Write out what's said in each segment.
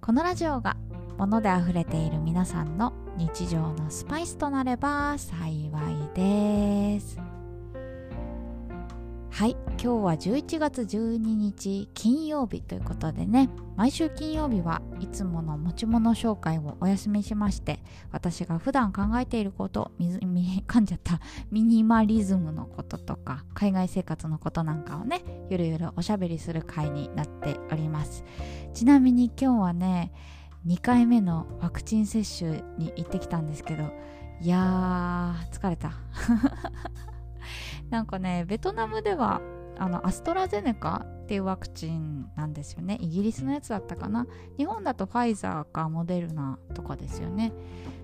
このラジオが物であふれている皆さんの日常のスパイスとなれば幸いです。はい今日は11月12日金曜日ということでね毎週金曜日はいつもの持ち物紹介をお休みしまして私が普段考えていること 噛んじゃった。ミニマリズムのこととか海外生活のことなんかをねゆるゆるおしゃべりする回になっております。ちなみに今日はね2回目のワクチン接種に行ってきたんですけどいやー疲れた。なんかねベトナムではあのアストラゼネカっていうワクチンなんですよね。イギリスのやつだったかな。日本だとファイザーかモデルナとかですよね。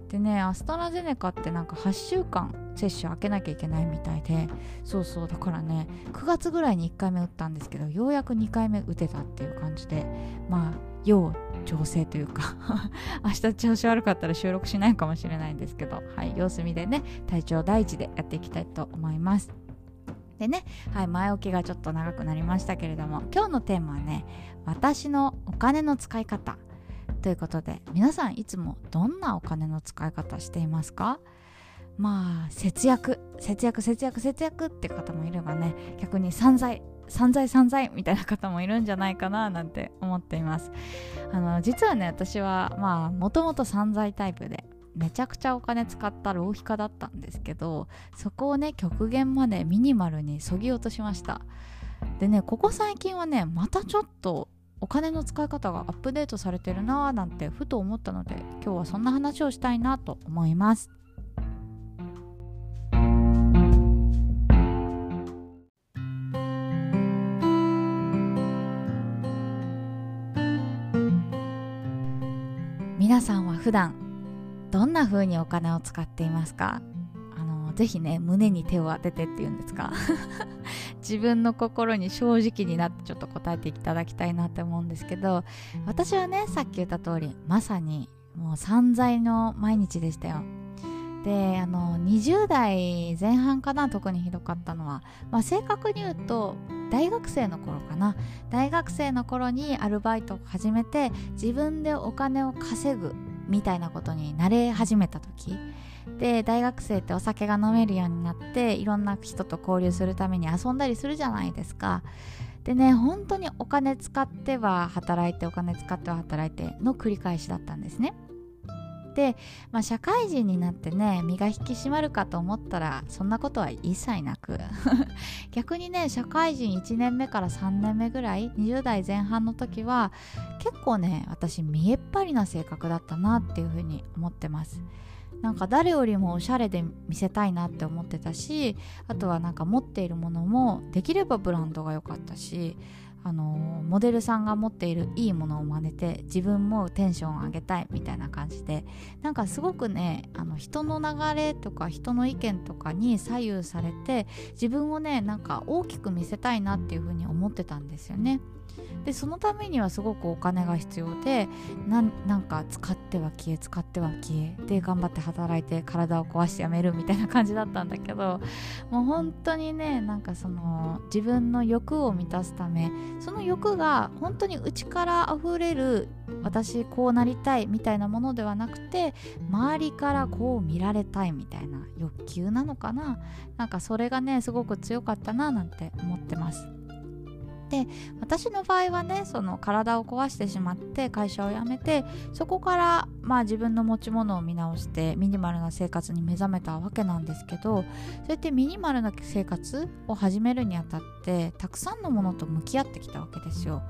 でねアストラゼネカってなんか8週間接種開けなきゃいけないみたいで。そうそうだからね9月ぐらいに1回目打ったんですけどようやく2回目打てたっていう感じで。まあ要調整というか 明日調子悪かったら収録しないかもしれないんですけど。はい様子見でね体調第一でやっていきたいと思います。でね、はい、前置きがちょっと長くなりましたけれども今日のテーマはね私のお金の使い方ということで皆さんいつもどんなお金の使い方していますか？まあ節約節約節約節約って方もいればね逆に散財散財散財みたいな方もいるんじゃないかななんて思っています。あの実はね私はまあもともと散財タイプでめちゃくちゃお金使った浪費家だったんですけどそこをね極限までミニマルにそぎ落としました。でねここ最近はねまたちょっとお金の使い方がアップデートされてるなーなんてふと思ったので今日はそんな話をしたいなと思います。皆さんは普段どんな風にお金を使っていますか？あのぜひね胸に手を当ててっていうんですか？自分の心に正直になってちょっと答えていただきたいなって思うんですけど私はねさっき言った通りまさにもう散財の毎日でしたよ。であの20代前半かな特にひどかったのは、まあ、正確に言うと大学生の頃かな。大学生の頃にアルバイトを始めて自分でお金を稼ぐみたいなことに慣れ始めた時で大学生ってお酒が飲めるようになっていろんな人と交流するために遊んだりするじゃないですか。でね本当にお金使っては働いてお金使っては働いての繰り返しだったんですね。で、まあ、社会人になってね身が引き締まるかと思ったらそんなことは一切なく。逆にね社会人1年目から3年目ぐらい20代前半の時は結構ね私見えっ張りな性格だったなっていうふうに思ってます。なんか誰よりもおしゃれで見せたいなって思ってたしあとはなんか持っているものもできればブランドが良かったしあのモデルさんが持っているいいものを真似て自分もテンション上げたいみたいな感じでなんかすごくねあの人の流れとか人の意見とかに左右されて自分をねなんか大きく見せたいなっていうふうに思ってたんですよね。でそのためにはすごくお金が必要でなんか使っては消え使っては消えで頑張って働いて体を壊してやめるみたいな感じだったんだけどもう本当にねなんかその自分の欲を満たすためその欲が本当に内から溢れる私こうなりたいみたいなものではなくて周りからこう見られたいみたいな欲求なのかななんかそれがねすごく強かったななんて思ってます。で私の場合はねその体を壊してしまって会社を辞めてそこからまあ自分の持ち物を見直してミニマルな生活に目覚めたわけなんですけどそうやってミニマルな生活を始めるにあたってたくさんのものと向き合ってきたわけですよ。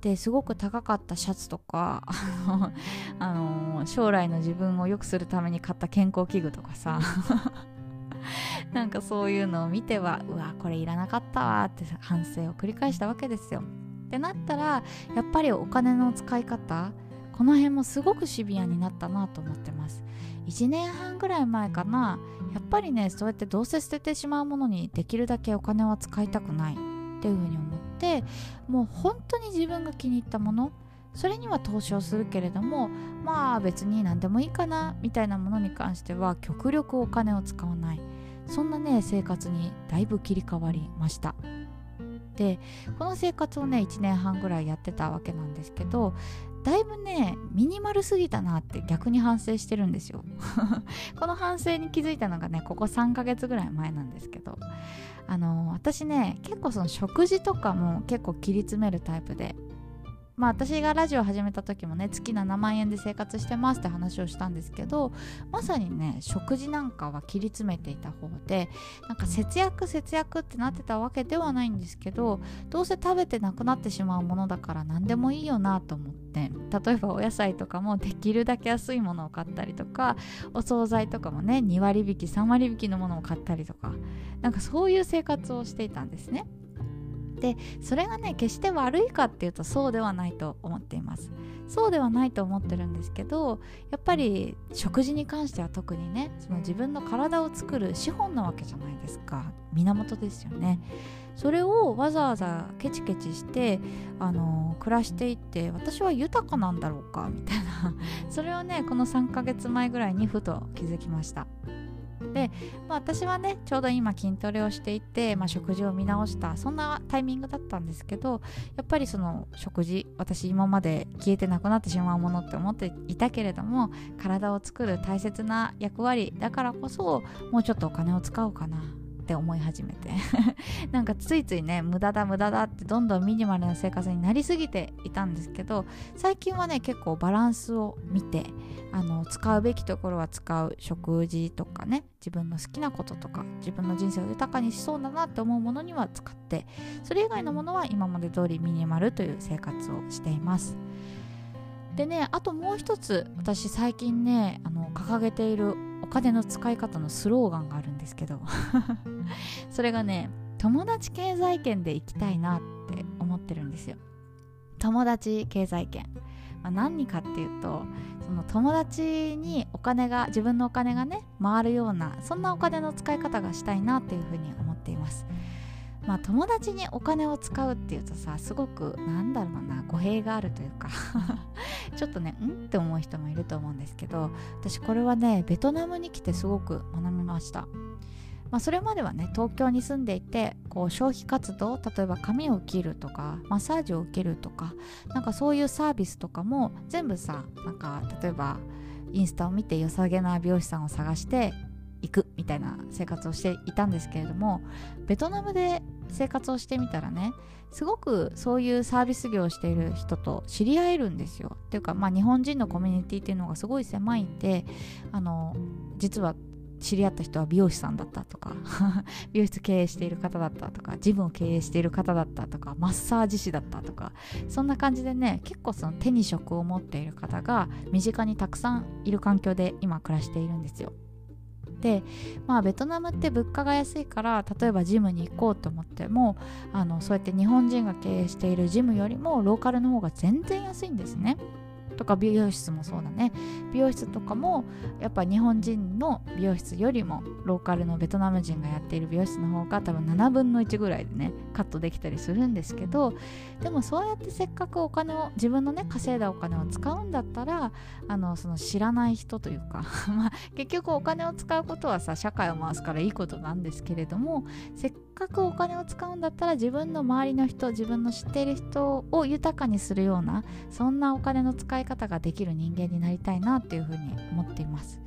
ですごく高かったシャツとかあの将来の自分を良くするために買った健康器具とかさ なんかそういうのを見てはうわこれいらなかったわって反省を繰り返したわけですよ。ってなったらやっぱりお金の使い方この辺もすごくシビアになったなと思ってます1年半ぐらい前かなやっぱりねそうやってどうせ捨ててしまうものにできるだけお金は使いたくないっていうふうに思ってもう本当に自分が気に入ったものそれには投資をするけれどもまあ別に何でもいいかなみたいなものに関しては極力お金を使わないそんなね生活にだいぶ切り替わりました。でこの生活をね1年半ぐらいやってたわけなんですけどだいぶねミニマルすぎたなって逆に反省してるんですよ。この反省に気づいたのがねここ3ヶ月ぐらい前なんですけどあの私ね結構その食事とかも結構切り詰めるタイプでまあ私がラジオ始めた時もね月7万円で生活してますって話をしたんですけどまさにね食事なんかは切り詰めていた方でなんか節約節約ってなってたわけではないんですけどどうせ食べてなくなってしまうものだから何でもいいよなと思って例えばお野菜とかもできるだけ安いものを買ったりとかお惣菜とかもね2割引き3割引きのものを買ったりとかなんかそういう生活をしていたんですね。でそれがね決して悪いかっていうとそうではないと思っています。そうではないと思ってるんですけどやっぱり食事に関しては特にねその自分の体を作る資本なわけじゃないですか。源ですよね。それをわざわざケチケチしてあの暮らしていって私は豊かなんだろうかみたいな。それをねこの3ヶ月前ぐらいにふと気づきました。で、まあ、私はねちょうど今筋トレをしていて、まあ、食事を見直したそんなタイミングだったんですけどやっぱりその食事私今まで消えてなくなってしまうものって思っていたけれども体を作る大切な役割だからこそもうちょっとお金を使おうかなって思い始めて。なんかついついね無駄だ無駄だってどんどんミニマルな生活になりすぎていたんですけど最近はね結構バランスを見てあの使うべきところは使う食事とかね自分の好きなこととか自分の人生を豊かにしそうだなって思うものには使ってそれ以外のものは今まで通りミニマルという生活をしています。でねあともう一つ私最近ねあの掲げているお金の使い方のスローガンがあるんですけど。それがね友達経済圏で行きたいなって思ってるんですよ。友達経済圏、まあ、何かっていうとその友達にお金が自分のお金がね回るようなそんなお金の使い方がしたいなっていうふうに思っています。まあ友達にお金を使うっていうとさすごくなんだろうな語弊があるというか ちょっとねんって思う人もいると思うんですけど私これはねベトナムに来てすごく学びました。まあ、それまではね東京に住んでいてこう消費活動例えば髪を切るとかマッサージを受けるとかなんかそういうサービスとかも全部さなんか例えばインスタを見て良さげな美容師さんを探して行くみたいな生活をしていたんですけれどもベトナムで生活をしてみたらねすごくそういうサービス業をしている人と知り合えるんですよ。っていうか、まあ、日本人のコミュニティっていうのがすごい狭いんであの実は知り合った人は美容師さんだったとか 美容室経営している方だったとかジムを経営している方だったとかマッサージ師だったとかそんな感じでね結構その手に職を持っている方が身近にたくさんいる環境で今暮らしているんですよ。でまあベトナムって物価が安いから例えばジムに行こうと思ってもあのそうやって日本人が経営しているジムよりもローカルの方が全然安いんですね。とか美容室もそうだね。美容室とかもやっぱ日本人の美容室よりもローカルのベトナム人がやっている美容室の方が多分7分の1ぐらいでねカットできたりするんですけどでもそうやってせっかくお金を自分のね稼いだお金を使うんだったらあのその知らない人というか まあ結局お金を使うことはさ社会を回すからいいことなんですけれどもせっかくお金を使うんだったら自分の周りの人自分の知っている人を豊かにするようなそんなお金の使い方ができる人間になりたいなっていうふうに思っています。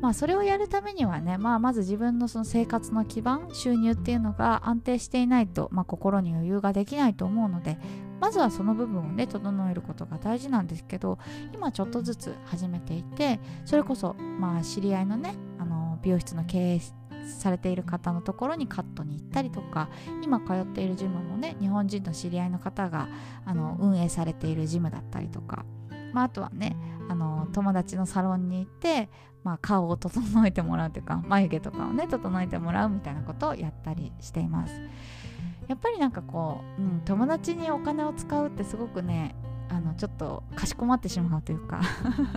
まあそれをやるためにはね、まあ、まず自分のその生活の基盤収入っていうのが安定していないと、まあ、心に余裕ができないと思うのでまずはその部分をね整えることが大事なんですけど今ちょっとずつ始めていてそれこそまあ知り合いのねあの美容室の経営されている方のところにカットに行ったりとか今通っているジムもね日本人の知り合いの方があの運営されているジムだったりとか、まあ、あとはねあの友達のサロンに行って、まあ、顔を整えてもらうというか眉毛とかをね整えてもらうみたいなことをやったりしています。やっぱりなんかこう、うん、友達にお金を使うってすごくねあのちょっとかしこまってしまうというか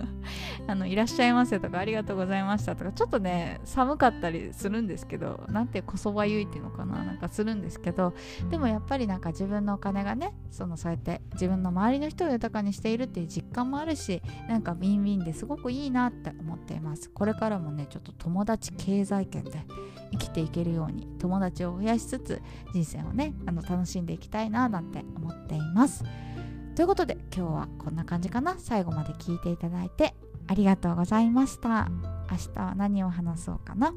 あのいらっしゃいませとかありがとうございましたとかちょっとね寒かったりするんですけどなんてこそばゆいっていうのかななんかするんですけどでもやっぱりなんか自分のお金がねそのそうやって自分の周りの人を豊かにしているっていう実感もあるしなんかウィンウィンですごくいいなって思っています。これからもねちょっと友達経済圏で生きていけるように友達を増やしつつ人生をねあの楽しんでいきたいななんて思っています。ということで今日はこんな感じかな。最後まで聞いていただいてありがとうございました。明日は何を話そうかな。